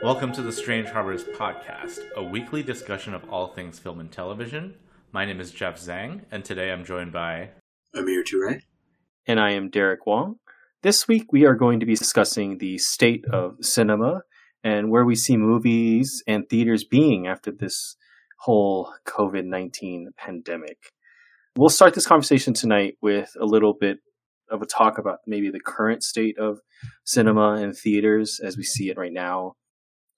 Welcome to the Strange Harbors podcast, a weekly discussion of all things film and television. My name is Jeff Zhang, and today I'm joined by Amir Toure. And I am Derek Wong. This week we are going to be discussing the state of cinema and where we see movies and theaters being after this whole COVID 19 pandemic. We'll start this conversation tonight with a little bit of a talk about maybe the current state of cinema and theaters as we see it right now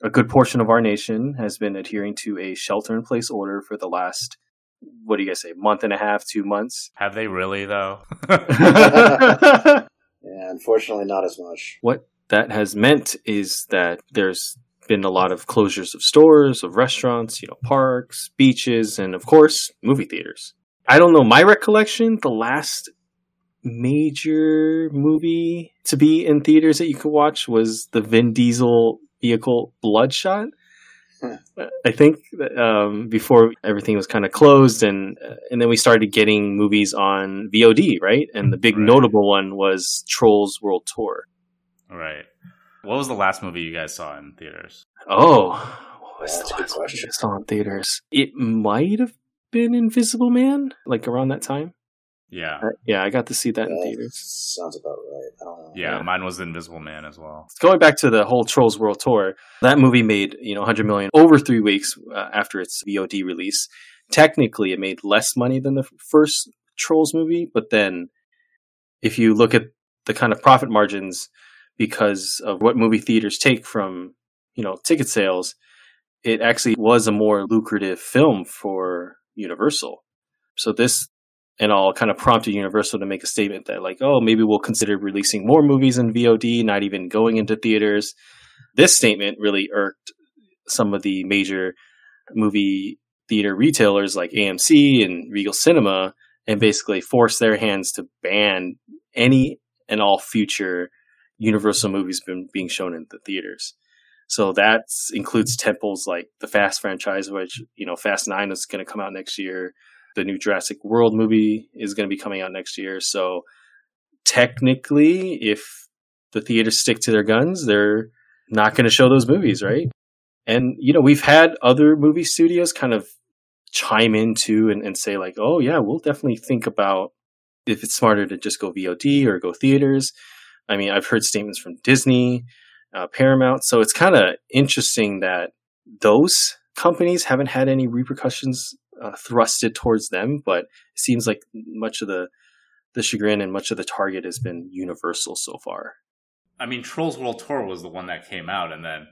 a good portion of our nation has been adhering to a shelter in place order for the last what do you guys say month and a half two months? Have they really though? Yeah unfortunately not as much. What that has meant is that there's been a lot of closures of stores of restaurants you know parks beaches and of course movie theaters. I don't know my recollection the last major movie to be in theaters that you could watch was the vin diesel vehicle Bloodshot. I think um, before everything was kind of closed, and uh, and then we started getting movies on VOD, right? And the big right. notable one was Trolls World Tour. Right. What was the last movie you guys saw in theaters? Oh, what was the last movie I saw in theaters? It might have been Invisible Man, like around that time. Yeah. Uh, yeah, I got to see that in theaters. Sounds about right. I don't know. Yeah, yeah, mine was The Invisible Man as well. Going back to the whole Trolls World Tour, that movie made, you know, 100 million over 3 weeks uh, after its VOD release. Technically, it made less money than the first Trolls movie, but then if you look at the kind of profit margins because of what movie theaters take from, you know, ticket sales, it actually was a more lucrative film for Universal. So this and all kind of prompted Universal to make a statement that like, oh, maybe we'll consider releasing more movies in VOD, not even going into theaters. This statement really irked some of the major movie theater retailers like AMC and Regal Cinema and basically forced their hands to ban any and all future Universal movies being shown in the theaters. So that includes tentpoles like the Fast franchise, which, you know, Fast 9 is going to come out next year the new Jurassic World movie is going to be coming out next year. So technically, if the theaters stick to their guns, they're not going to show those movies, right? And you know, we've had other movie studios kind of chime into and, and say like, "Oh yeah, we'll definitely think about if it's smarter to just go VOD or go theaters." I mean, I've heard statements from Disney, uh, Paramount, so it's kind of interesting that those companies haven't had any repercussions uh, thrusted towards them, but it seems like much of the the chagrin and much of the target has been universal so far. I mean, Trolls World Tour was the one that came out, and then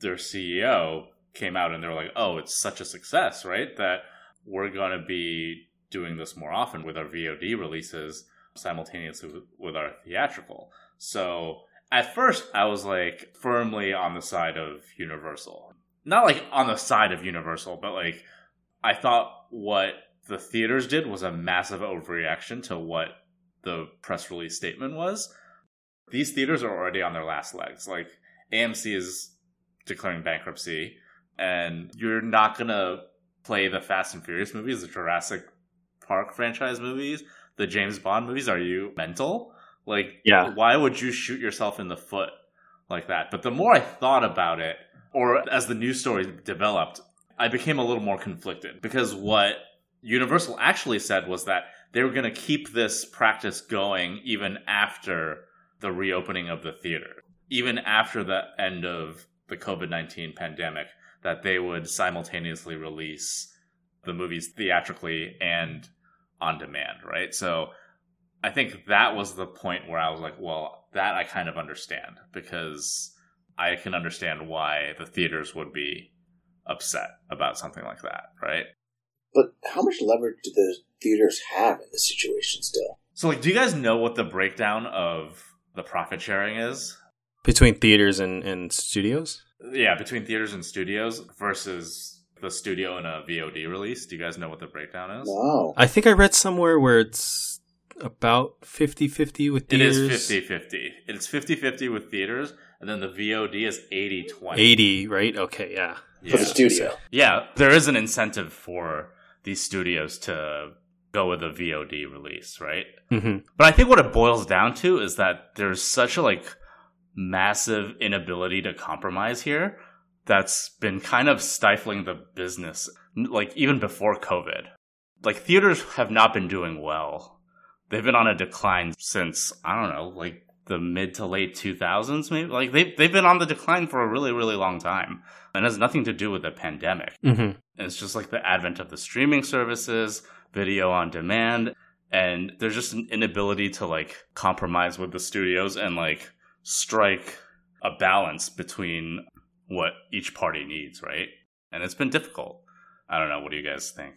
their CEO came out and they're like, "Oh, it's such a success, right? That we're going to be doing this more often with our VOD releases simultaneously with our theatrical." So at first, I was like firmly on the side of Universal, not like on the side of Universal, but like I thought what the theaters did was a massive overreaction to what the press release statement was. These theaters are already on their last legs. Like AMC is declaring bankruptcy, and you're not gonna play the Fast and Furious movies, the Jurassic Park franchise movies, the James Bond movies. Are you mental? Like, yeah. why would you shoot yourself in the foot like that? But the more I thought about it, or as the news story developed, I became a little more conflicted because what Universal actually said was that they were going to keep this practice going even after the reopening of the theater, even after the end of the COVID 19 pandemic, that they would simultaneously release the movies theatrically and on demand, right? So I think that was the point where I was like, well, that I kind of understand because I can understand why the theaters would be upset about something like that, right? But how much leverage do the theaters have in this situation still? So, like, do you guys know what the breakdown of the profit sharing is? Between theaters and, and studios? Yeah, between theaters and studios versus the studio and a VOD release? Do you guys know what the breakdown is? No. I think I read somewhere where it's about 50-50 with It theaters. is 50-50. It's 50-50 with theaters, and then the VOD is 80-20. 80, right? Okay, yeah. For the Yeah. studio. Yeah, there is an incentive for these studios to go with a VOD release, right? hmm But I think what it boils down to is that there's such a like massive inability to compromise here that's been kind of stifling the business like even before COVID. Like theaters have not been doing well. They've been on a decline since I don't know, like the mid to late 2000s maybe. Like they've, they've been on the decline for a really really long time. And it has nothing to do with the pandemic. hmm it's just like the advent of the streaming services, video on demand, and there's just an inability to like compromise with the studios and like strike a balance between what each party needs, right? And it's been difficult. I don't know. What do you guys think?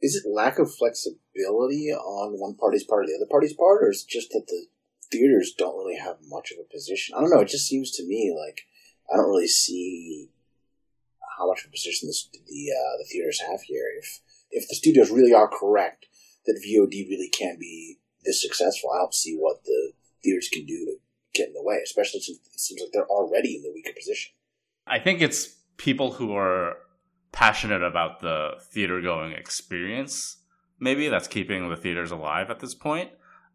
Is it lack of flexibility on one party's part or the other party's part, or is it just that the theaters don't really have much of a position? I don't know. It just seems to me like I don't really see how much of a position this, the uh, the theaters have here. If if the studios really are correct that VOD really can be this successful, I don't see what the theaters can do to get in the way. Especially since it seems like they're already in the weaker position. I think it's people who are passionate about the theater going experience, maybe that's keeping the theaters alive at this point.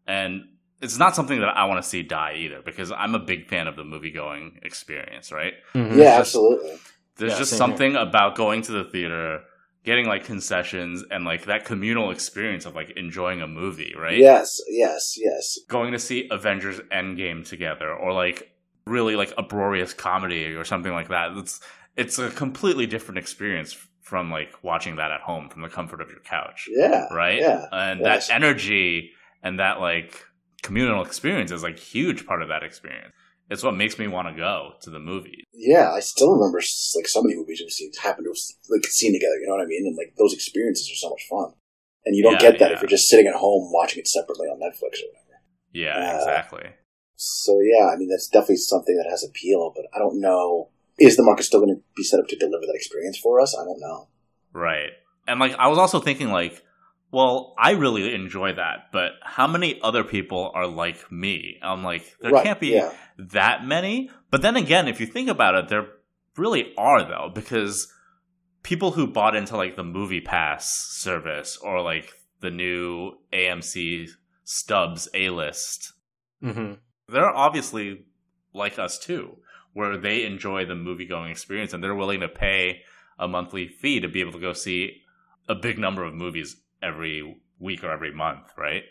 And it's not something that I want to see die either, because I'm a big fan of the movie going experience, right? Mhm. Yeah, just- absolutely. There's Yeah, just same something about going to the theater, getting like concessions and like that communal experience of like enjoying a movie, right? Yes, yes, yes. Going to see Avengers Endgame together or like really like uproarious comedy or something like that. It's it's a completely different experience from like watching that at home from the comfort of your couch, Yeah. right? Yeah. And Yes. that energy and that like communal experience is like huge part of that experience. It's what makes me want to go to the movie. Yeah, I still remember like so many movies we've seen happen to us like seen together. You know what I mean? And like those experiences are so much fun, and you don't Yeah, get that yeah. if you're just sitting at home watching it separately on Netflix or whatever. Yeah, Uh, exactly. So yeah, I mean that's definitely something that has appeal, but I don't know is the market still going to be set up to deliver that experience for us? I don't know. Right. And like I was also thinking like, well, I really enjoy that, but how many other people are like me? I'm like, there right? can't be Yeah, that many. But then again, if you think about it, there really are though, because people who bought into like the movie pass service or like the new AMC stubs A list, hmm they're obviously like us too, where they enjoy the movie going experience and they're willing to pay a monthly fee to be able to go see a big number of movies every week or every month, right?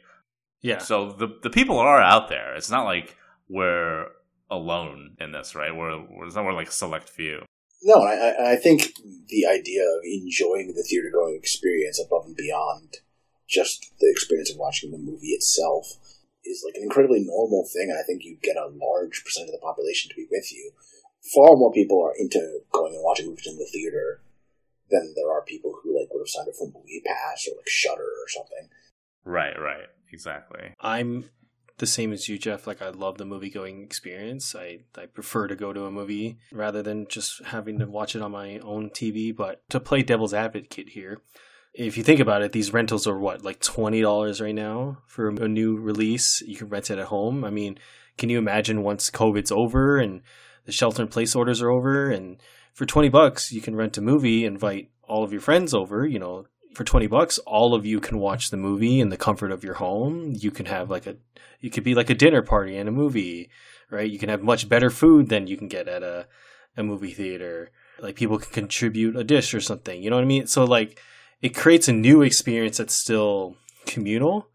Yeah. So the the people are out there. It's not like we're alone in this, right? We're we're, it's not we're like a select few. no, I, I- I think the idea of enjoying the theater going experience above and beyond just the experience of watching the movie itself is like an incredibly normal thing, I think you get a large percent of the population to be with you. Far more people are into going and watching movies in the theater than there are people who like would have signed up for Movie Pass or like Shudder or something. Right, right, exactly. I'm the same as you, Jeff. Like I love the movie going experience. I, I prefer to go to a movie rather than just having to watch it on my own TV. But to play devil's advocate here, if you think about it, these rentals are what, like twenty dollars right now for a new release. You can rent it at home. I mean, can you imagine once COVID's over and the shelter in place orders are over and for 20 bucks you can rent a movie invite all of your friends over you know for 20 bucks all of you can watch the movie in the comfort of your home. You can have like a you could be like a dinner party and a movie right? You can have much better food than you can get at a, a movie theater. Like people can contribute a dish or something you know what i mean? So like it creates a new experience that's still communal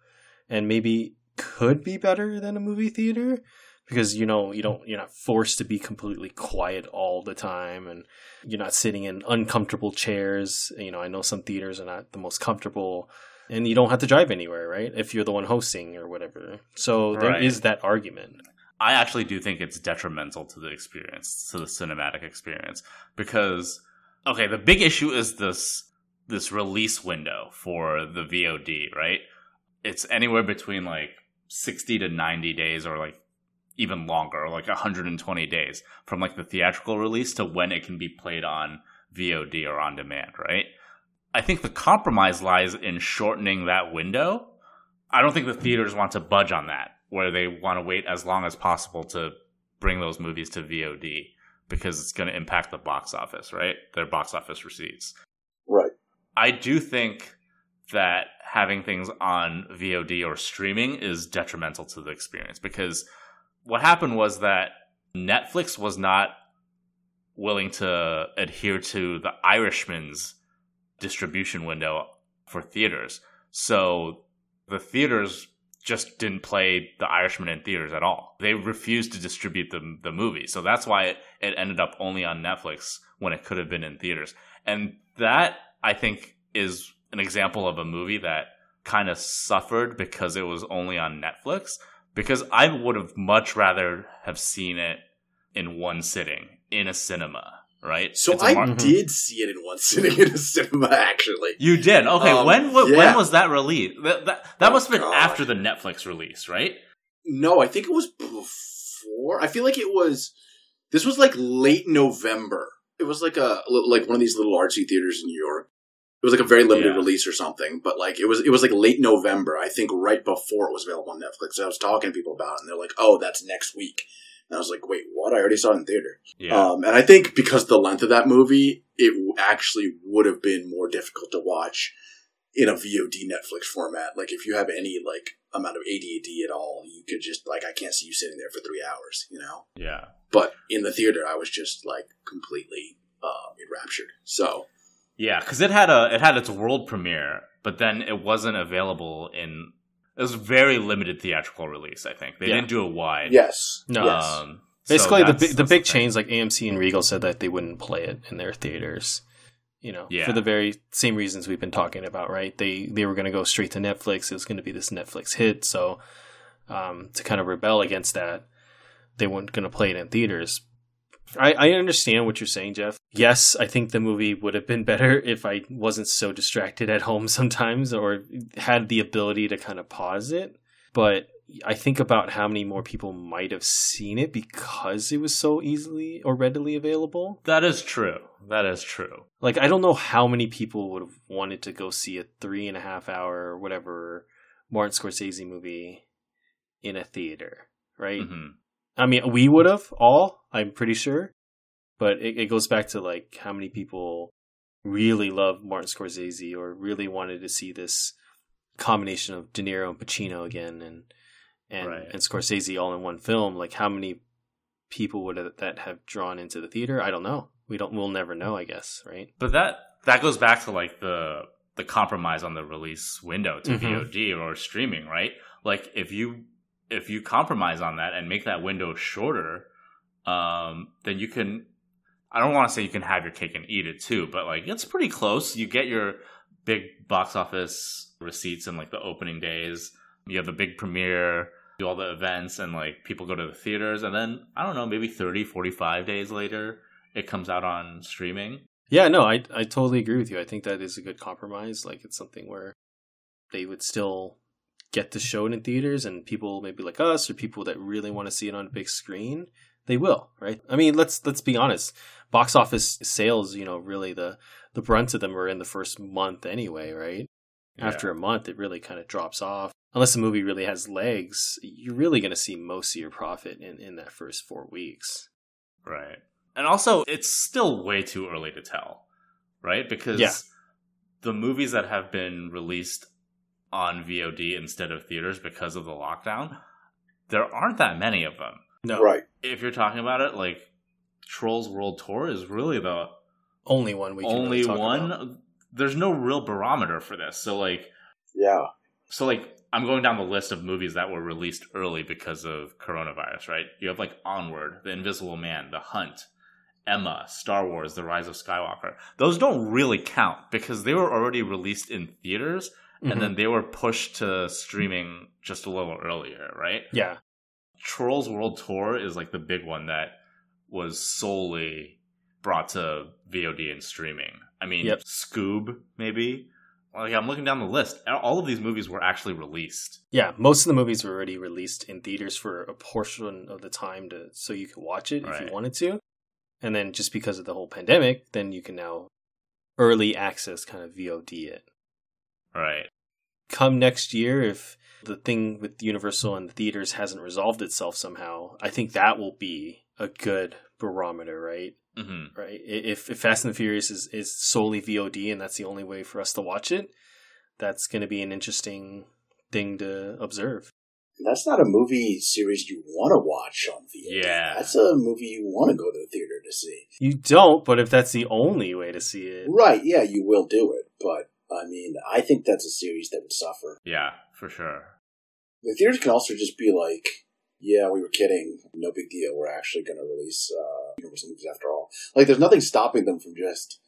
and maybe could be better than a movie theater because you know you don't you're not forced to be completely quiet all the time and you're not sitting in uncomfortable chairs you know i know some theaters are not the most comfortable and you don't have to drive anywhere right if you're the one hosting or whatever so there is Right. that argument I actually do think it's detrimental to the experience, to the cinematic experience, because okay, the big issue is this this release window for the VOD, right? It's anywhere between like 60 to 90 days or like even longer, like 120 days from like the theatrical release to when it can be played on VOD or on demand, right? I think the compromise lies in shortening that window. I don't think the theaters want to budge on that, where they want to wait as long as possible to bring those movies to VOD because it's going to impact the box office, right? Their box office receipts. Right. I do think that having things on VOD or streaming is detrimental to the experience because what happened was that Netflix was not willing to adhere to the Irishman's distribution window for theaters. So the theaters just didn't play The Irishman in theaters at all. They refused to distribute the the movie. So that's why it, it ended up only on Netflix when it could have been in theaters. And that I think is an example of a movie that kind of suffered because it was only on Netflix because I would have much rather have seen it in one sitting in a cinema, right? So It's a I mar- Mhm. did see it in one sitting in a cinema, actually. You did. Okay, Um, when wa- yeah. when was that released? That that, that Oh, must have been God. after the Netflix release, right? No, I think it was before. I feel like it was. This was like late November. It was like a like one of these little artsy theaters in New York. It was like a very limited Yeah. release or something, but like it was it was like late November. I think right before it was available on Netflix. I was talking to people about it, and they're like, "Oh, that's next week." And I was like, "Wait, what? I already saw it in theater." Yeah. Um, and I think because the length of that movie, it actually would have been more difficult to watch in a VOD Netflix format. Like if you have any like amount of ADD at all, you could just like I can't see you sitting there for three hours, you know. yeah. But in the theater, I was just like completely um, enraptured. So Yeah, because it had a it had its world premiere, but then it wasn't available in. It was a very limited theatrical release. I think they Yeah. didn't do a wide. Yes. No. Yes. Um, so Basically, the big, the big thing. chains like AMC and Regal said that they wouldn't play it in their theaters. You know, Yeah. for the very same reasons we've been talking about, right? They they were going to go straight to Netflix. It was going to be this Netflix hit. So um, to kind of rebel against that, they weren't going to play it in theaters. I, I understand what you're saying, Jeff. Yes, I think the movie would have been better if I wasn't so distracted at home sometimes or had the ability to kind of pause it. But I think about how many more people might have seen it because it was so easily or readily available. That is true. That is true. Like, I don't know how many people would have wanted to go see a three and a half hour or whatever Martin Scorsese movie in a theater, right? hmm I mean, we would have all, I'm pretty sure. But it, it goes back to like how many people really love Martin Scorsese or really wanted to see this combination of De Niro and Pacino again and and, Right. and Scorsese all in one film. Like how many people would have, that have drawn into the theater? I don't know. We don't. We'll never know. I guess. Right. But that that goes back to like the the compromise on the release window to Mhm. VOD or streaming, right? Like if you if you compromise on that and make that window shorter, um, then you can. I don't want to say you can have your cake and eat it too, but like it's pretty close. You get your big box office receipts in like the opening days. You have the big premiere, do all the events, and like people go to the theaters, and then I don't know, maybe 30, 45 days later, it comes out on streaming. Yeah. No. I I totally agree with you. I think that is a good compromise. Like it's something where they would still get to show it in theaters, and people maybe like us or people that really want to see it on a big screen, they will. Right. I mean, let's let's be honest. Box office sales, you know, really the the brunt of them are in the first month anyway, right? After a month, it really kind of drops off. Unless the movie really has legs, you're really going to see most of your profit in, in that first four weeks. Right. And also, it's still way too early to tell, right? Because Yeah. the movies that have been released on VOD instead of theaters because of the lockdown, there aren't that many of them. No, Right. If you're talking about it, like Trolls World Tour is really the only one we can only really talk one. about. There's no real barometer for this. So, like, Yeah. so like I'm going down the list of movies that were released early because of coronavirus, right? You have like Onward, The Invisible Man, The Hunt, Emma, Star Wars, The Rise of Skywalker. Those don't really count because they were already released in theaters Mhm. and then they were pushed to streaming just a little earlier, right? yeah, Trolls World Tour is like the big one that was solely brought to VOD and streaming. I mean, Yep. Scoob, maybe. Like I'm looking down the list. All of these movies were actually released. yeah. Most of the movies were already released in theaters for a portion of the time to so you could watch it if you wanted to. And then just because of the whole pandemic, then you can now early access kind of VOD it. Right. Come next year, if the thing with Universal and the theaters hasn't resolved itself somehow, I think that will be a good barometer, right? Mm-hmm. Right. If, if Fast and the Furious is, is solely VOD and that's the only way for us to watch it, that's going to be an interesting thing to observe. That's not a movie series you want to watch on VOD. Yeah. That's a movie you want to go to the theater to see. You don't, but if that's the only way to see it, Right, yeah, you will do it. But, I mean, I think that's a series that would suffer. Yeah, for sure. The theaters can also just be like, yeah, we were kidding. No big deal. We're actually going to release uh, Universal movies after all. Like, there's nothing stopping them from just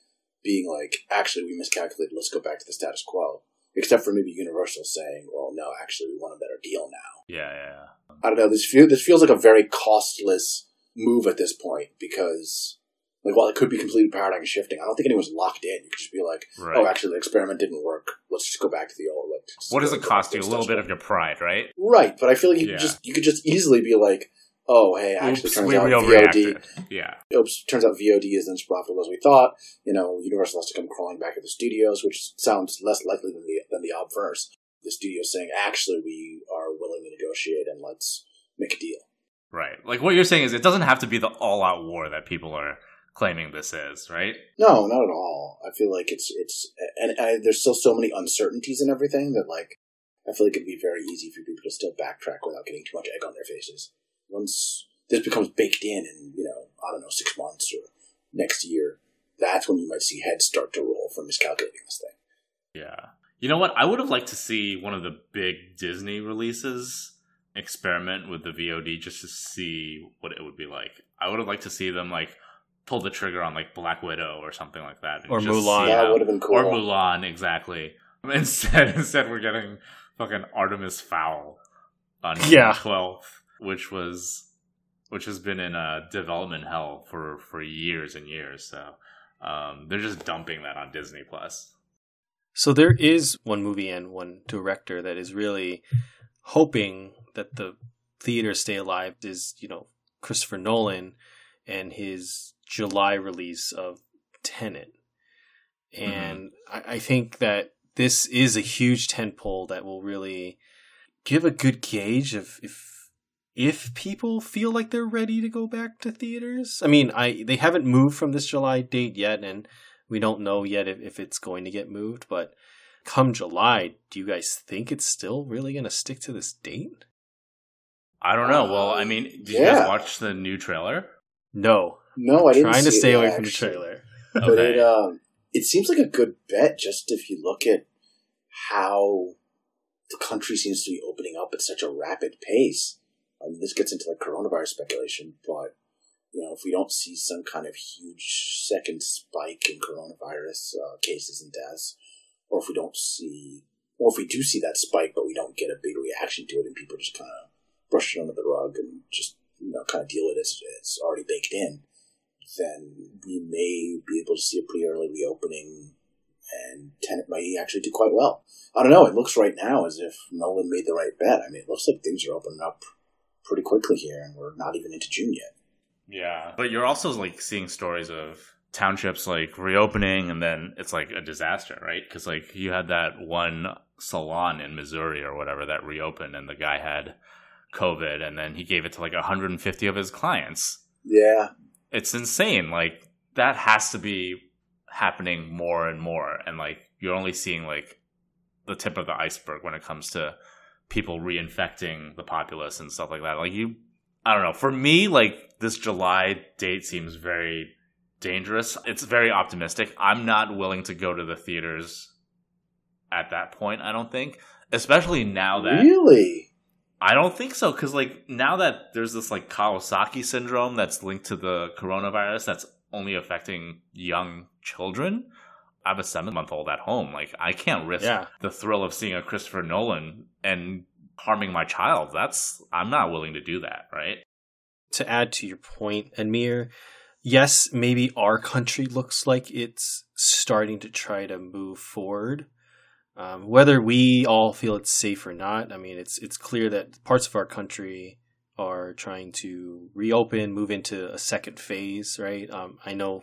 being like, actually, we miscalculated. Let's go back to the status quo. Except for maybe Universal saying, well, no, actually, we want a better deal now. Yeah, yeah, yeah. I don't know. This feel, this feels like a very costless move at this point because, like, while it could be completely paradigm shifting, I don't think anyone's locked in. You could just be like, oh, Right. oh, actually, the experiment didn't work. Let's just go back to the old. Like, what does it cost you? A little bit of your pride, right? right? But I feel like you Yeah. could just you could just easily be like, oh, hey, actually, Oops, turns we out. VOD. Yeah. Oops, turns out VOD isn't as profitable as we thought. You know, Universal has to come crawling back at the studios, which sounds less likely than the than the obverse. The studios saying, actually, we are willing to negotiate and let's make a deal. Right. Like what you're saying is it doesn't have to be the all out war that people are claiming this is, right? No, not at all. I feel like it's it's and I, there's still so many uncertainties and everything that like I feel like it'd be very easy for people to still backtrack without getting too much egg on their faces. Once this becomes baked in, in you know I don't know six months or next year, that's when you might see heads start to roll for miscalculating this thing. Yeah. You know what? I would have liked to see one of the big Disney releases experiment with the VOD just to see what it would be like. I would have liked to see them like pull the trigger on like Black Widow or something like that. and Or just Mulan. see that how- would have been cool. Or Mulan, exactly. Instead, instead we're getting fucking Artemis Fowl on Yeah. twelfth, which was which has been in uh, development hell for for years and years. So um, they're just dumping that on Disney Plus. So there is one movie and one director that is really hoping that the theaters stay alive is, you know, Christopher Nolan and his July release of Tenet. Mm-hmm. And I, I think that this is a huge tentpole that will really give a good gauge of if if people feel like they're ready to go back to theaters. I mean, I they haven't moved from this July date yet, and we don't know yet if, if it's going to get moved, but come July, do you guys think it's still really going to stick to this date? I don't know. Well, I uh, mean, did you guys watch the new trailer? No. No, I didn't Trying to stay away from the actually. trailer. But it um, it seems like a good bet just if you look at how the country seems to be opening up at such a rapid pace. I mean, this gets into like coronavirus speculation, but you know, if we don't see some kind of huge second spike in coronavirus uh, cases and deaths, or if we don't see, or if we do see that spike, but we don't get a big reaction to it, and people just kind of brush it under the rug and just you know kind of deal with it as it's already baked in then we may be able to see a pretty early reopening and Tenet might actually do quite well. I don't know. It looks right now as if Nolan made the right bet. I mean, it looks like things are opening up pretty quickly here, and we're not even into June yet. Yeah, but you're also like seeing stories of townships like reopening, and then it's like a disaster, right? Because like you had that one salon in Missouri or whatever that reopened, and the guy had COVID, and then he gave it to like 150 of his clients. Yeah, It's insane. Like that has to be happening more and more, and like you're only seeing like the tip of the iceberg when it comes to people reinfecting the populace and stuff like that. Like you, I don't know. For me, like this July date seems very dangerous. It's very optimistic. I'm not willing to go to the theaters at that point. I don't think, especially now that really. I don't think so because like now that there's this like Kawasaki syndrome that's linked to the coronavirus that's only affecting young children. I have a seven month old at home. Like I can't risk Yeah. the thrill of seeing a Christopher Nolan and harming my child. That's I'm not willing to do that, right? To add to your point, Amir, yes, maybe our country looks like it's starting to try to move forward. Um, whether we all feel it's safe or not, I mean, it's it's clear that parts of our country are trying to reopen, move into a second phase, right? Um, I know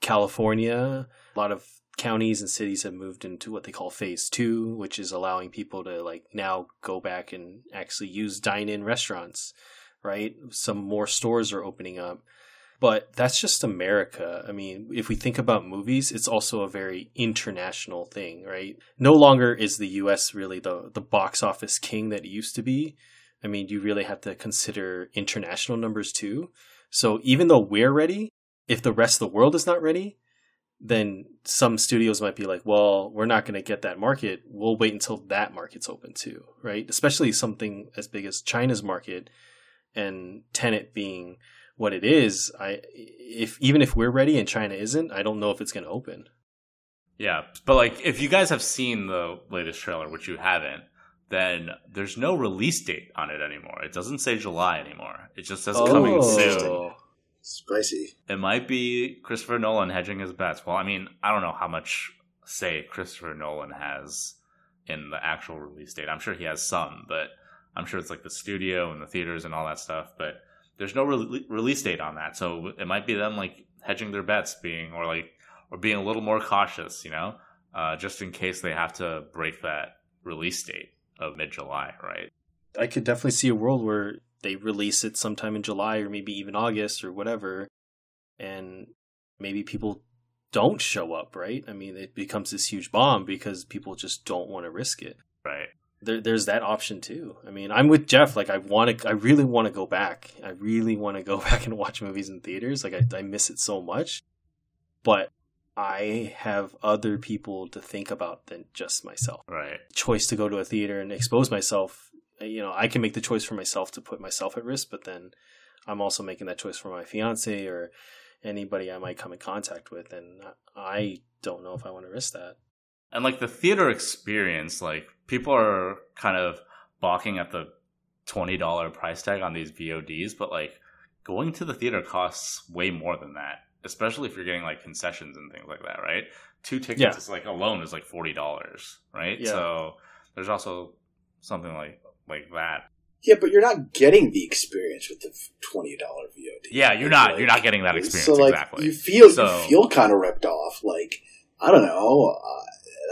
California, a lot of counties and cities have moved into what they call phase two, which is allowing people to like now go back and actually use dine in restaurants, right? Some more stores are opening up. But that's just America. I mean, if we think about movies, it's also a very international thing, right? No longer is the US really the, the box office king that it used to be. I mean, you really have to consider international numbers too. So even though we're ready, if the rest of the world is not ready, then some studios might be like, well, we're not going to get that market. We'll wait until that market's open too, right? Especially something as big as China's market and Tenet being what it is. I if even if we're ready and China isn't, I don't know if it's going to open. Yeah, but like if you guys have seen the latest trailer, which you haven't, then there's no release date on it anymore. It doesn't say July anymore. It just says coming oh. soon. Spicy. It might be Christopher Nolan hedging his bets. Well, I mean, I don't know how much say Christopher Nolan has in the actual release date. I'm sure he has some, but I'm sure it's like the studio and the theaters and all that stuff. But there's no re- release date on that, so it might be them like hedging their bets, being or like or being a little more cautious, you know, uh, just in case they have to break that release date of mid July, right? I could definitely see a world where they release it sometime in July or maybe even August or whatever, and maybe people don't show up, right? I mean, it becomes this huge bomb because people just don't want to risk it. Right. There, there's that option too. I mean, I'm with Jeff. Like, I want to, I really want to go back. I really want to go back and watch movies in theaters. Like, I, I miss it so much. But I have other people to think about than just myself. Right. Choice to go to a theater and expose myself. You know, I can make the choice for myself to put myself at risk, but then I'm also making that choice for my fiance or anybody I might come in contact with, and I don't know if I want to risk that. And like the theater experience, like people are kind of balking at the twenty dollar price tag on these VODs, but like going to the theater costs way more than that especially if you're getting like concessions and things like that, right? Two tickets yeah. is like alone is like forty dollars, right? Yeah. So there's also something like like that. Yeah, but you're not getting the experience with the twenty dollar VOD. Yeah, you're not. Like, you're not getting that experience. So like, exactly. You feel so, you feel kind of ripped off. Like I don't know. Uh,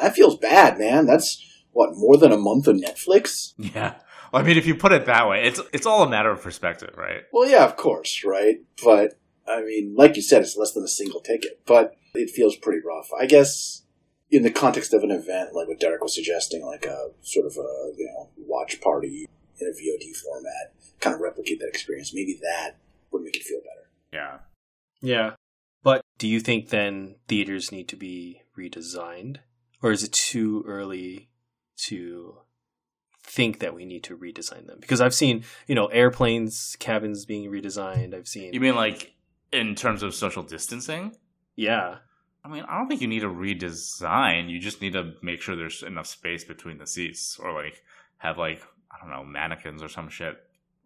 that feels bad, man. That's what more than a month of Netflix. Yeah. Well, I mean, if you put it that way, it's it's all a matter of perspective, right? Well, yeah, of course, right? But I mean, like you said, it's less than a single ticket, but it feels pretty rough. I guess in the context of an event, like what Derek was suggesting, like a sort of a you know watch party in a VOD format, kind of replicate that experience. Maybe that would make it feel better. Yeah. Yeah. But do you think then theaters need to be redesigned? Or is it too early to think that we need to redesign them? Because I've seen, you know, airplanes, cabins being redesigned. I've seen. You mean like in terms of social distancing. Yeah. I mean, I don't think you need a redesign. You just need to make sure there's enough space between the seats, or like have like I don't know mannequins or some shit,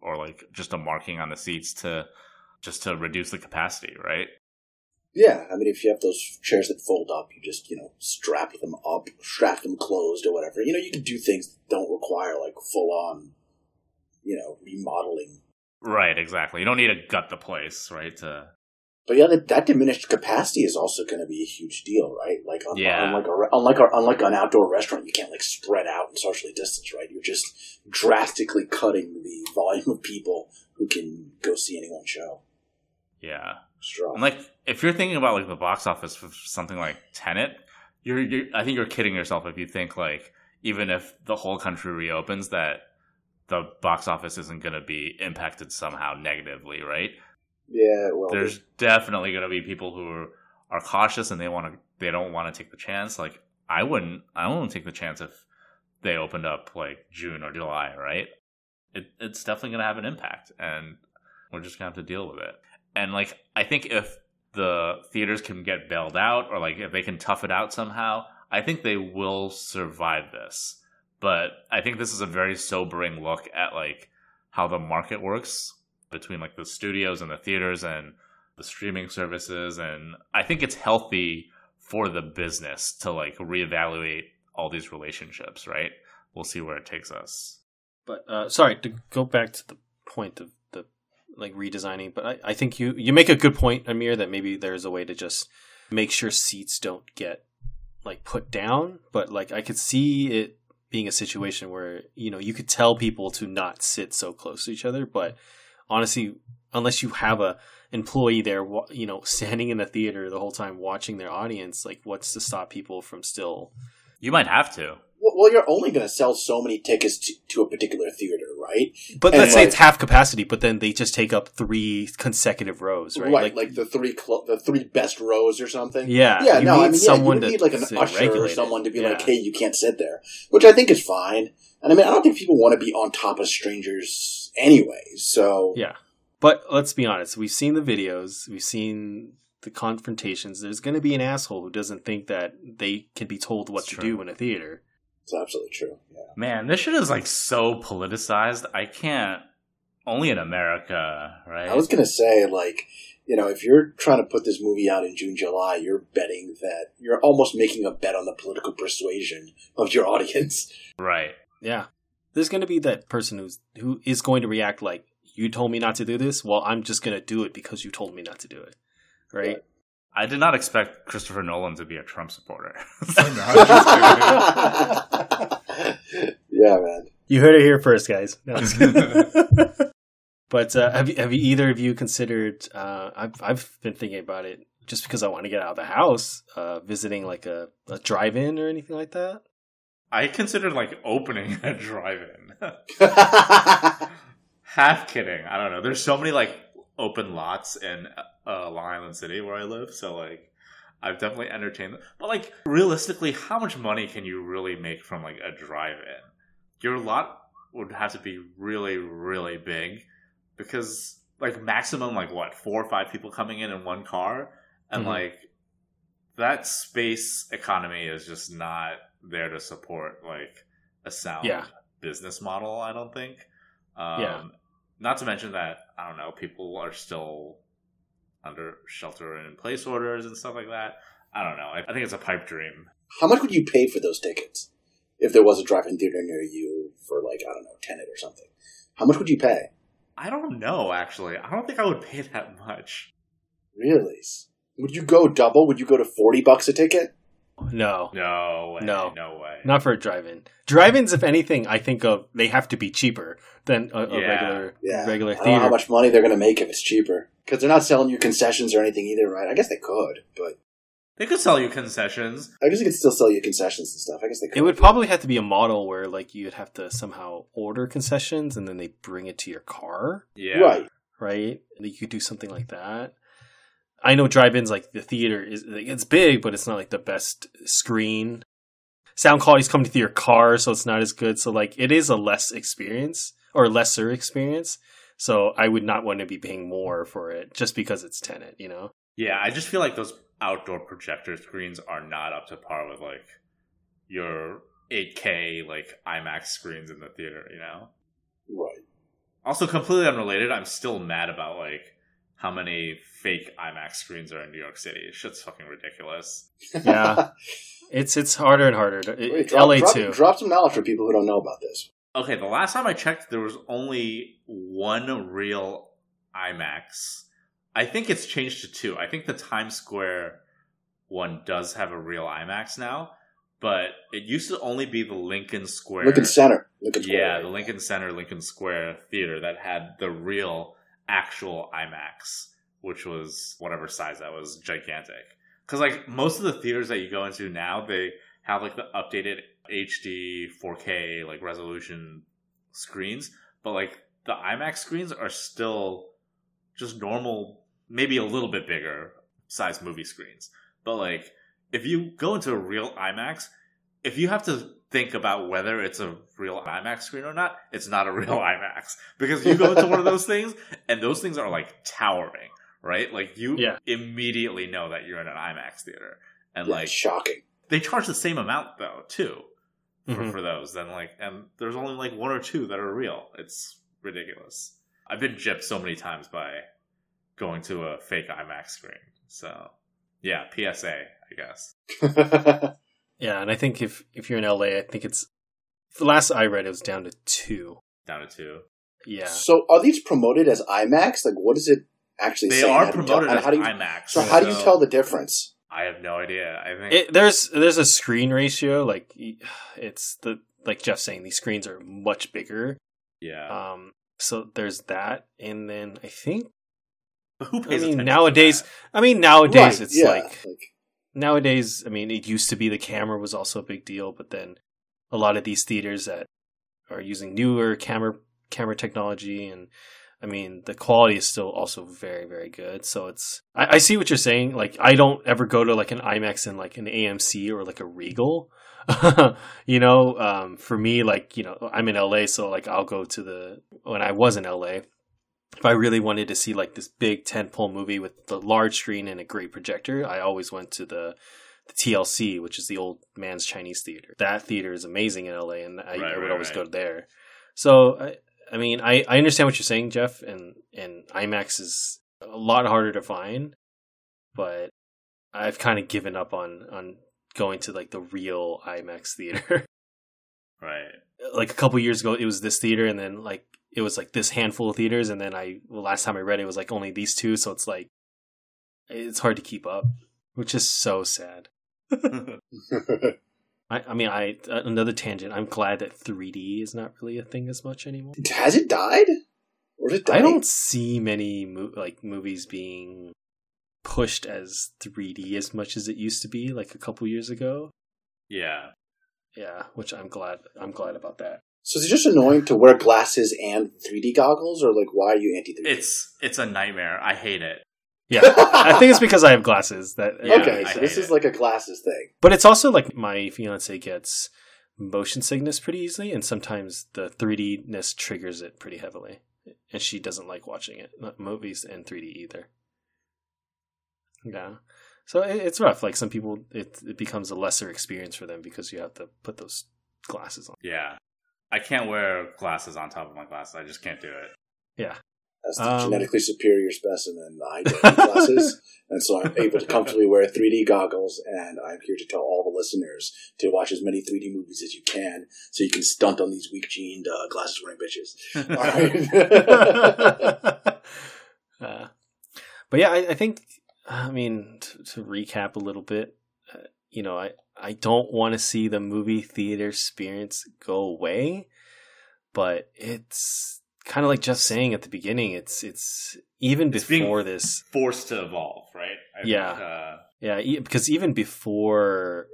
or like just a marking on the seats to just to reduce the capacity, right? Yeah, I mean, if you have those chairs that fold up, you just you know strap them up, strap them closed, or whatever. You know, you can do things that don't require like full on, you know, remodeling Right, exactly. You don't need to gut the place, right? To but yeah, that, that diminished capacity is also going to be a huge deal, right? Like, un- yeah. unlike, a, unlike, a, unlike an outdoor restaurant, you can't like spread out and socially distance, right? You're just drastically cutting the volume of people who can go see any one show. Yeah, Strong. And like, if you're thinking about like the box office for something like Tenet, you're, you're I think you're kidding yourself if you think like even if the whole country reopens that the box office isn't going to be impacted somehow negatively, right? Yeah, well, there's definitely going to be people who are, are cautious and they want to they don't want to take the chance. Like I wouldn't I wouldn't take the chance if they opened up like June or July, right? It, it's definitely going to have an impact, and we're just going to have to deal with it. And like I think if the theaters can get bailed out or like if they can tough it out somehow, I think they will survive this but I think this is a very sobering look at like how the market works between like the studios and the theaters and the streaming services and I think it's healthy for the business to like reevaluate all these relationships, right? We'll see where it takes us. But uh, sorry to go back to the point of like redesigning. But I, I think you you make a good point, Amir, that maybe there's a way to just make sure seats don't get like put down. But like I could see it being a situation where you know you could tell people to not sit so close to each other, but honestly, unless you have a employee there, you know, standing in the theater the whole time watching their audience, like what's to stop people from still? You might have to. Well, well, you're only going to sell so many tickets to, to a particular theater, right? But And, let's say it's half capacity, but then they just take up three consecutive rows, right? Right, like, the three cl- the three best rows or something. Yeah, yeah. you No, need I mean, yeah, you someone would to- need like an usher or someone to be like, "Hey, you can't sit there," which I think is fine. And I mean, I don't think people want to be on top of strangers anyway. So Yeah. But let's be honest, we've seen the videos, we've seen the confrontations. There's going to be an asshole who doesn't think that they can be told what to true. do in a theater. It's absolutely true. Yeah. Man, this shit is like so politicized. I can't. Only in America, right? I was gonna say, like, you know, if you're trying to put this movie out in June, July, you're betting that you're almost making a bet on the political persuasion of your audience. right. Yeah. There's going to be that person who's who is going to react like you told me not to do this, well I'm just going to do it because you told me not to do it. Right? I did not expect Christopher Nolan to be a Trump supporter. No, I'm just yeah, man. You heard it here first, guys. No, I'm just kidding. but uh, have you, have you either of you considered? Uh, I've I've been thinking about it just because I want to get out of the house, uh, visiting like a, a drive-in or anything like that. I considered like opening a drive-in. Half kidding. I don't know. There's so many like open lots in uh, Long Island City where I live, so like I've definitely entertained. Them. But like realistically, how much money can you really make from like a drive-in? Your lot would have to be really, really big because like maximum like what four or five people coming in in one car, and Mhm. like that space economy is just not there to support like a sound Yeah. business model. I don't think. Um, Yeah. Not to mention that I don't know people are still under shelter and in place orders and stuff like that. I don't know. I, I think it's a pipe dream. How much would you pay for those tickets if there was a drive-in theater near you for like I don't know, Tenet or something? How much would you pay? I don't know actually. I don't think I would pay that much. Really? Would you go double? Would you go to forty bucks a ticket? No, No way. No. No way. not for a drive-in. Drive-ins, if anything, I think of they have to be cheaper than a, a Yeah. regular Yeah, regular I don't know theater. how much money they're going to make if it's cheaper because they're not selling you concessions or anything either, right? I guess they could, but They could sell you concessions. I guess they could still sell you concessions and stuff. I guess they could. It would probably have to be a model where like you'd have to somehow order concessions and then they bring it to your car, Yeah. right. right? And you could do something like that. I know drive-ins like the theater is like, it's big, but it's not like the best screen. Sound quality's coming through your car, so it's not as good. So like it is a less experience or lesser experience. So I would not want to be paying more for it just because it's Tenet, you know? Yeah, I just feel like those outdoor projector screens are not up to par with like your 8K like IMAX screens in the theater, you know? Right. Also completely unrelated, I'm still mad about like how many fake IMAX screens are in New York City. Shit's fucking ridiculous. Yeah. It's it's harder and harder. To, Wait, drop, LA drop, too. Drop some knowledge for people who don't know about this. Okay, the last time I checked there was only one real IMAX. I think it's changed to two. I think the Times Square one does have a real IMAX now, but it used to only be the Lincoln Square. Lincoln Center. Lincoln Square. yeah, the Lincoln Center, Lincoln Square theater that had the real, actual IMAX, which was whatever size that was, gigantic. Because like most of the theaters that you go into now, they have like the updated HD 4K like resolution screens, but like the IMAX screens are still just normal, maybe a little bit bigger size movie screens. But like if you go into a real IMAX, if you have to think about whether it's a real IMAX screen or not, it's not a real IMAX because you go into one of those things and those things are like towering, right? Like you Yeah. immediately know that you're in an IMAX theater, and Yeah, like shocking. they charge the same amount though too for, Mhm. for those. Then like, and there's only like one or two that are real. It's ridiculous. I've been gypped so many times by going to a fake IMAX screen. So yeah, PSA, I guess. Yeah, and I think if if you're in LA, I think it's the last I read it was down to two. Down to two. Yeah. So are these promoted as IMAX? Like, what is it actually? They saying? are How do you promoted tell- as how do you, IMAX. So how do you tell the difference? I have no idea. I think It, there's there's a screen ratio like it's the like Jeff's saying these screens are much bigger. yeah. Um so there's that and then I think But who I mean attention to nowadays that? I mean nowadays Right, it's yeah, like nowadays, I mean, it used to be the camera was also a big deal, but then a lot of these theaters that are using newer camera camera technology and I mean the quality is still also very very good. So it's I, I see what you're saying. Like I don't ever go to like an IMAX and like an AMC or like a Regal. you know, um, for me, like you know, I'm in LA, so like I'll go to the when I was in LA. If I really wanted to see like this big tentpole movie with the large screen and a great projector, I always went to the the TLC, which is the old Grauman's Chinese theater. That theater is amazing in LA, and I, Right, I would right, always right. go there. So, I, I mean, I, I understand what you're saying, Jeff, and and IMAX is a lot harder to find, but I've kind of given up on on going to like the real IMAX theater. Right. like a couple years ago, it was this theater, and then like it was like this handful of theaters, and then I well, last time I read it, it was like only these two, so it's like it's hard to keep up, which is so sad. I, I mean, I another tangent. I'm glad that 3D is not really a thing as much anymore. Has it died? Or is it I don't see many mo- like movies being pushed as 3D as much as it used to be like a couple years ago. yeah. Yeah, which I'm glad. I'm glad about that. So is it just annoying to wear glasses and 3D goggles, or like why are you anti 3D? It's it's a nightmare. I hate it. Yeah, I think it's because I have glasses. That Yeah, okay, I so this hate is it. like a glasses thing. But it's also like my fiance gets motion sickness pretty easily, and sometimes the 3Dness triggers it pretty heavily, and she doesn't like watching it, not movies in 3D either. Yeah, so it, it's rough. Like some people, it it becomes a lesser experience for them because you have to put those glasses on. Yeah. I can't wear glasses on top of my glasses. I just can't do it. Yeah, As the Um, genetically superior specimen, I don't need glasses, and so I'm able to comfortably wear 3D goggles. And I'm here to tell all the listeners to watch as many 3D movies as you can, so you can stunt on these weak-gened uh, glasses-wearing bitches. All right. uh, but yeah, I, I think I mean to, to recap a little bit. You know, I I don't want to see the movie theater experience go away, but it's kind of like just saying at the beginning. It's it's even It's before this. Forced to evolve, right? I Yeah. Think, uh, Yeah, e- because even before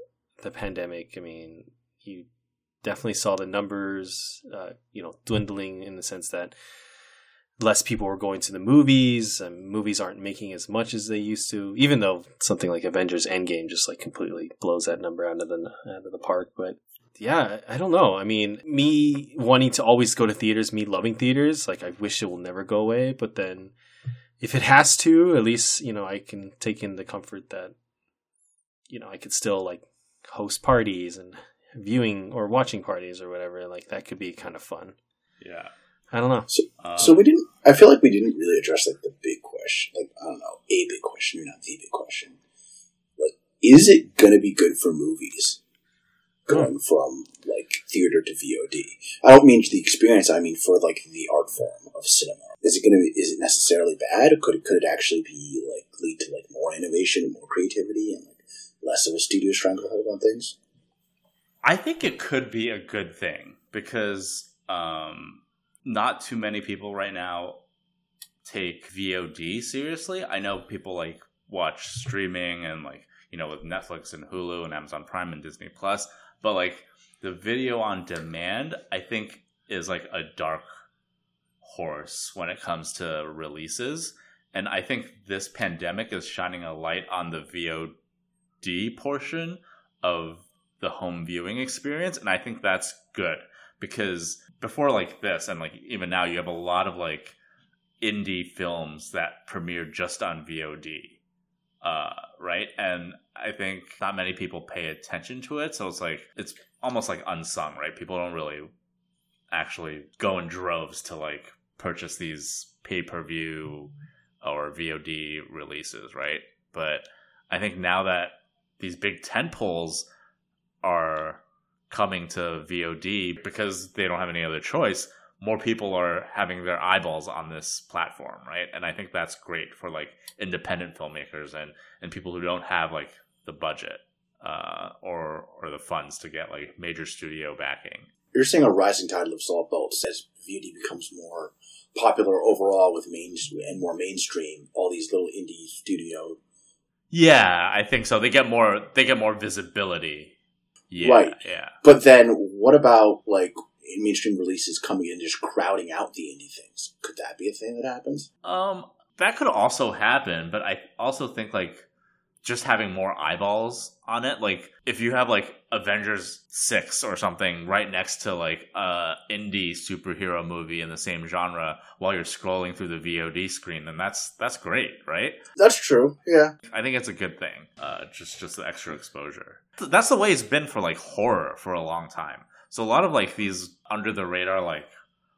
the pandemic, I mean, you definitely saw the numbers, uh, you know, dwindling in the sense that less people were going to the movies, and movies aren't making as much as they used to. Even though something like Avengers Endgame just like completely blows that number out of the out of the park, but. Yeah, I don't know. I mean, me wanting to always go to theaters, me loving theaters, like I wish it will never go away. But then, if it has to, at least you know I can take in the comfort that you know I could still like host parties and viewing or watching parties or whatever. Like that could be kind of fun. yeah. I don't know. Um, So we didn't. I feel like we didn't really address like the big question. Like I don't know, a big question, not the big question. Like, is it going to be good for movies going from like theater to VOD? I don't mean the experience. I mean for like the art form of cinema. Is it going to? be Is it necessarily bad? Or could it? Could it actually be like lead to like more innovation and more creativity and like less of a studio stranglehold on things? I think it could be a good thing because um, not too many people right now take VOD seriously. I know people like watch streaming and like you know with Netflix and Hulu and Amazon Prime and Disney Plus, but like the video on demand, I think is like a dark horse when it comes to releases. And I think this pandemic is shining a light on the VOD portion of the home viewing experience and i think that's good because before like this and like even now you have a lot of like indie films that premiere just on vod uh, right? And i think not many people pay attention to it so it's like it's almost like unsung right? People don't really actually go in droves to like purchase these pay-per-view or vod releases right? But i think now that these big tent poles are coming to VOD because they don't have any other choice. more people are having their eyeballs on this platform, right? And I think that's great for like independent filmmakers and and people who don't have like the budget uh, or or the funds to get like major studio backing. You're seeing a rising tide lifts all boats as VOD becomes more popular overall with main and more mainstream. All these little indie studio. Yeah, I think so. They get more. They get more visibility. Yeah, Right. Yeah. But then, what about like mainstream releases coming in just crowding out the indie things? Could that be a thing that happens? Um, that could also happen, but I also think like just having more eyeballs on it, like if you have like Avengers six or something right next to like a indie superhero movie in the same genre while you're scrolling through the VOD screen, then that's that's great, right? That's true. Yeah. I think it's a good thing. Uh, just just the extra exposure. That's the way it's been for like horror for a long time. So a lot of like these under the radar like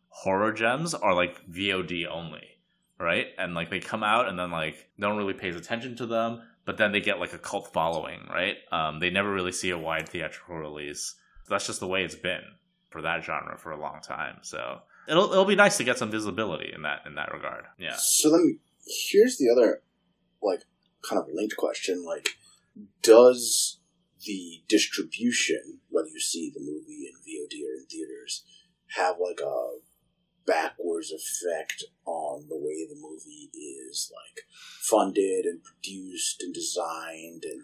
horror gems are like VOD only, right? And like they come out and then like no one really pays attention to them, but then they get like a cult following, right? Um, they never really see a wide theatrical release. That's just the way it's been for that genre for a long time. So it'll it'll be nice to get some visibility in that in that regard. Yeah. So then, here's the other, like, kind of linked question. Like, does the distribution, whether you see the movie in VOD or in theaters, have like a backwards effect on the way the movie is like funded and produced and designed and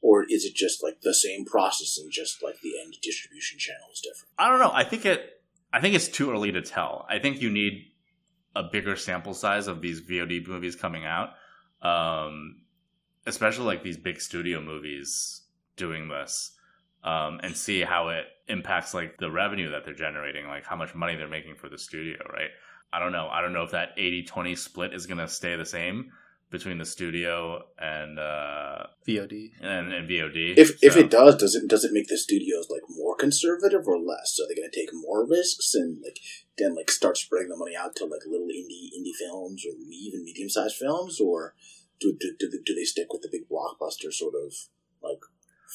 or is it just like the same process and just like the end distribution channel is different I don't know. I think it. I think it's too early to tell. I think you need a bigger sample size of these VOD movies coming out, um, especially like these big studio movies doing this, um, and see how it impacts like the revenue that they're generating, like how much money they're making for the studio, right? I don't know. I don't know if that 80-20 split is going to stay the same between the studio and uh, VOD. and, and VOD. if if it does does it does it make the studios like more conservative or less are they going to take more risks and like then like start spreading the money out to like little indie indie films or even medium sized films or do, do, do, they- do they stick with the big blockbuster sort of like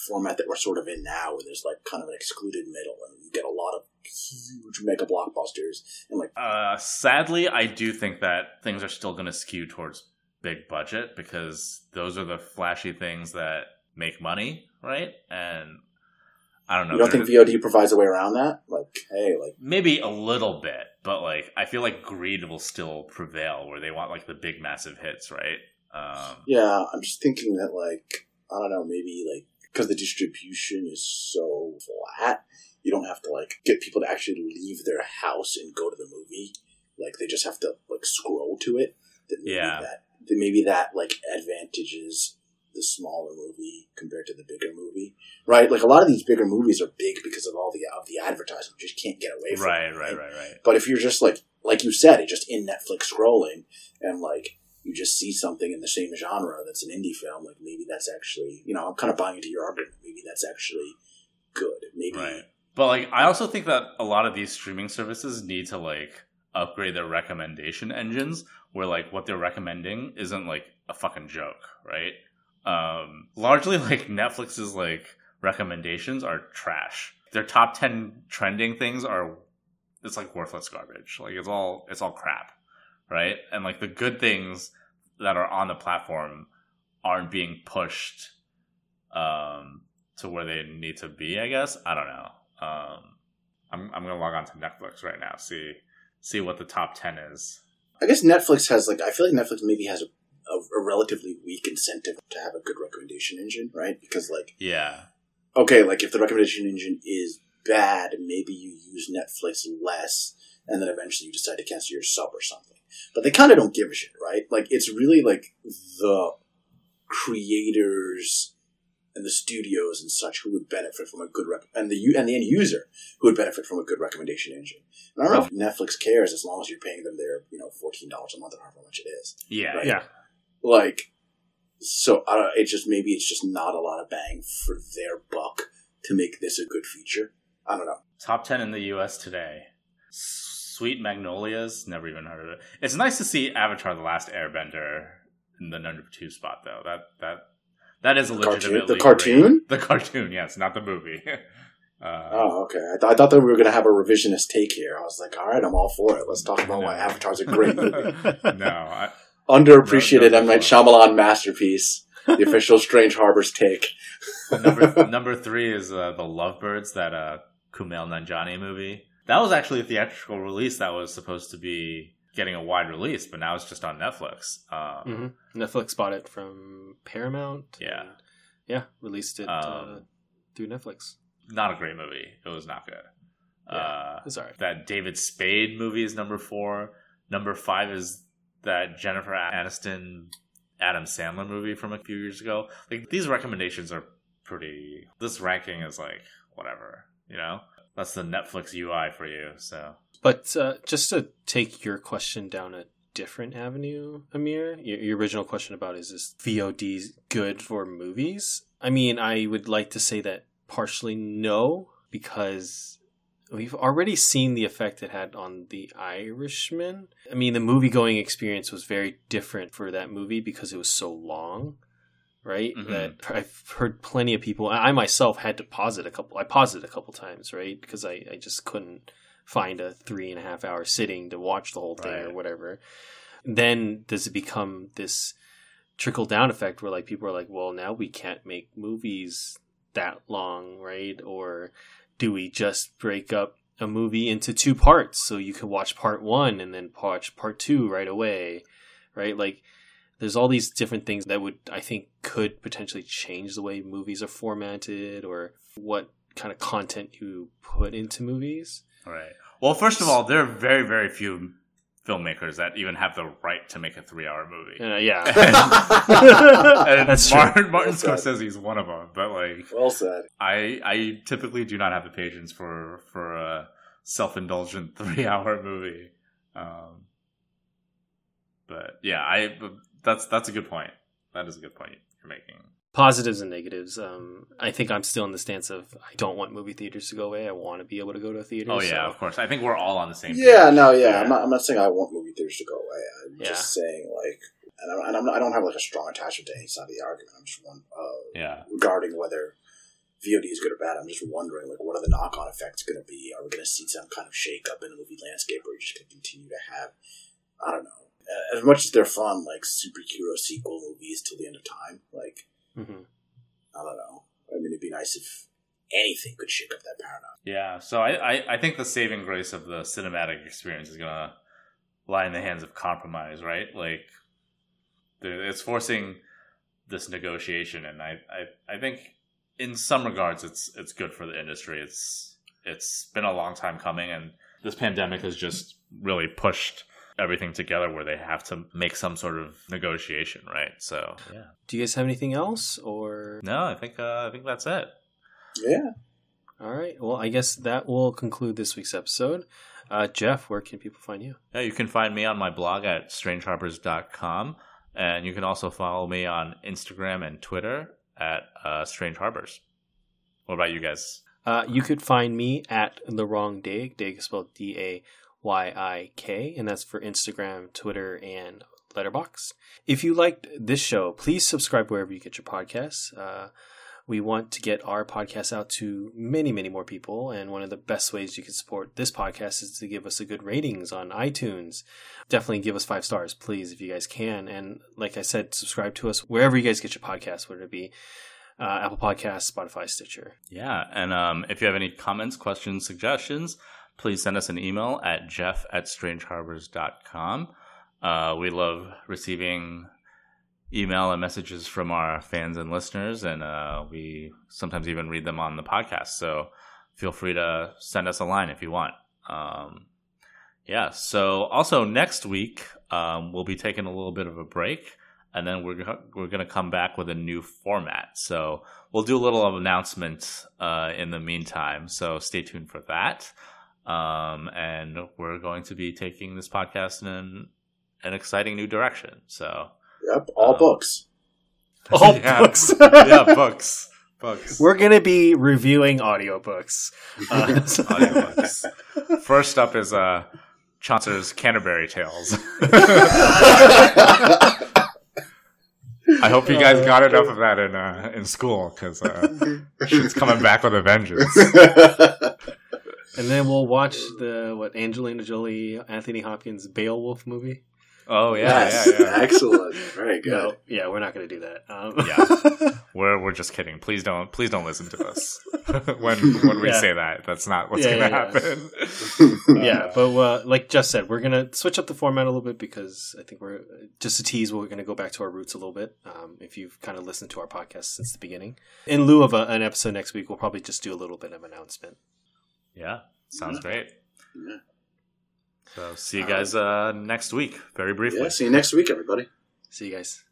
format that we're sort of in now where there's like kind of an excluded middle and you get a lot of huge mega blockbusters and like Uh, sadly, I do think that things are still going to skew towards big budget because those are the flashy things that make money, right? And I don't know. you don't think VOD provides a way around that like hey like maybe a little bit, but like I feel like greed will still prevail where they want like the big massive hits, right? Um, Yeah, I'm just thinking that like I don't know, maybe like because the distribution is so flat, you don't have to like get people to actually leave their house and go to the movie. Like they just have to like scroll to it. That Yeah. that that maybe that like advantages the smaller movie compared to the bigger movie, right? Like a lot of these bigger movies are big because of all the of the advertising. You just can't get away from. right, it, right, right, right. but if you're just like, like you said, it just in Netflix scrolling and like you just see something in the same genre that's an indie film, like maybe that's actually, you know, I'm kind of buying into your argument. Maybe that's actually good. Maybe, Right. But like I also think that a lot of these streaming services need to like upgrade their recommendation engines where like what they're recommending isn't like a fucking joke, right? Um largely like Netflix's like recommendations are trash. Their top 10 trending things are it's like worthless garbage. Like it's all it's all crap, right? And like the good things that are on the platform aren't being pushed um to where they need to be, I guess. I don't know. Um, I'm I'm gonna log on to Netflix right now, see see what the top ten is. I guess Netflix has like, I feel like Netflix maybe has a, a, a relatively weak incentive to have a good recommendation engine, right? Because like, Yeah, okay, like if the recommendation engine is bad, maybe you use Netflix less, and then eventually you decide to cancel your sub or something. But they kind of don't give a shit, right? Like it's really like the creators and the studios and such who would benefit from a good rec- and the and the end user who would benefit from a good recommendation engine. And I don't know if Netflix cares as long as you're paying them their you know fourteen dollars a month or however much it is. yeah, Right. Yeah. Like, so I don't. It just maybe it's just not a lot of bang for their buck to make this a good feature. I don't know. Top ten in the U.S. today. Sweet Magnolias. Never even heard of it. It's nice to see Avatar: The Last Airbender in the number two spot, though. That that that is a The cartoon- the cartoon? great- The cartoon, yes, not the movie. Uh, Oh, okay. I, th- I thought that we were going to have a revisionist take here. I was like, all right, I'm all for it. Let's talk about why No. Avatar's a great movie. no, I, Underappreciated No, no, M. Night no. Shyamalan masterpiece. The official Strange Harbors take. number number three is uh, the Lovebirds, that uh, Kumail Nanjiani movie. That was actually a theatrical release that was supposed to be getting a wide release, but now it's just on Netflix. Um, hmm Netflix bought it from Paramount. Yeah. yeah, released it uh, Um, through Netflix. Not a great movie. It was not good. Uh, It's alright. that David Spade movie is number four. Number five is that Jennifer Aniston Adam Sandler movie from a few years ago. Like these recommendations are pretty. This ranking is like whatever, you know. That's the Netflix UI for you. So But uh, just to take your question down a different avenue, Amir, your, your original question about is this VOD good for movies? I mean, I would like to say that partially no, because we've already seen the effect it had on The Irishman. I mean, the movie going experience was very different for that movie because it was so long. Right, Mhm. that I've heard plenty of people. I myself had to pause it a couple. I paused it a couple times, right, because I, I just couldn't find a three and a half hour sitting to watch the whole thing or whatever. Then does it become this trickle down effect where like people are like, well, now we can't make movies that long, right? Or do we just break up a movie into two parts so you can watch part one and then watch part two right away, right? Like there's all these different things that would I think could potentially change the way movies are formatted or what kind of content you put into movies. right. Well, first of all, there are very very few filmmakers that even have the right to make a three-hour movie. Uh, yeah. and That's true. Martin, Martin Well said. Scorsese is one of them. But like, well said. I I typically do not have the patience for for a self indulgent three hour movie. Um, but yeah, I but that's that's a good point. That is a good point you're making. Positives and negatives. Um, I think I'm still in the stance of I don't want movie theaters to go away. I want to be able to go to a theater. Oh yeah, so- of course. I think we're all on the same. Yeah, page. no, yeah. Yeah. I'm not. I'm not saying I want movie theaters to go away. I'm Yeah. just saying like, and, I'm, and I'm, I don't have like a strong attachment to any side of the argument. I'm just one uh, Yeah, regarding whether VOD is good or bad. I'm just wondering like, what are the knock-on effects going to be? Are we going to see some kind of shake-up in the movie landscape, or are we just going to continue to have? I don't know. As much as they're fun, like superhero sequel movies till the end of time, like Mhm. I don't know. I mean, it'd be nice if anything could shake up that paradigm. yeah. So I, I I think the saving grace of the cinematic experience is gonna lie in the hands of compromise, right? Like, it's forcing this negotiation, and I, I I think in some regards it's it's good for the industry. It's it's been a long time coming, and this pandemic has just really pushed everything together where they have to make some sort of negotiation, right? So yeah. Do you guys have anything else, or No, I think uh, I think that's it. Yeah. all right? Well, I guess that will conclude this week's episode. Uh, Jeff, where can people find you? Yeah, you can find me on my blog at strangeharbors.com. And you can also follow me on Instagram and Twitter at uh, Strange Harbors. What about you guys? Uh, you could find me at the wrong Dag. Dag is spelled D A Y I K, and that's for Instagram, Twitter, and Letterboxd. If you liked this show, please subscribe wherever you get your podcasts. Uh, we want to get our podcast out to many, many more people, and one of the best ways you can support this podcast is to give us a good ratings on iTunes. Definitely give us five stars, please, if you guys can. And like I said, subscribe to us wherever you guys get your podcasts, whether it be uh, Apple Podcasts, Spotify, Stitcher. Yeah, and um, if you have any comments, questions, suggestions, please send us an email at jeff at strangeharbors.com. Uh, we love receiving email and messages from our fans and listeners, and uh, we sometimes even read them on the podcast. So feel free to send us a line if you want. Um, yeah, so also next week, um, we'll be taking a little bit of a break. And then we're we're gonna come back with a new format. So we'll do a little announcement uh, in the meantime. So stay tuned for that. Um, and we're going to be taking this podcast in an, an exciting new direction. So Yep. All Uh, books. All Yeah. books. yeah, books, books, We're going to be reviewing audiobooks. Uh, audiobooks. First up is uh, Chaucer's Canterbury Tales. I hope you guys got enough of that in uh, in school because uh, shit's coming back with a vengeance. And then we'll watch the what Angelina Jolie, Anthony Hopkins Beowulf movie. Oh yeah, yes, yeah, yeah. excellent, very good. No, yeah, we're not going to do that. Um, Yeah. We're we're just kidding. Please don't please don't listen to us when when we Yeah. say that. That's not what's Yeah, gonna yeah, yeah. happen. yeah, but uh, like Jeff said, we're gonna switch up the format a little bit because I think we're just a tease. We're gonna go back to our roots a little bit. Um, if you've kind of listened to our podcast since the beginning, in lieu of a, an episode next week, we'll probably just do a little bit of announcement. Yeah, sounds great. Yeah. So see you guys uh, next week. Very briefly. Yeah, see you next week, everybody. See you guys.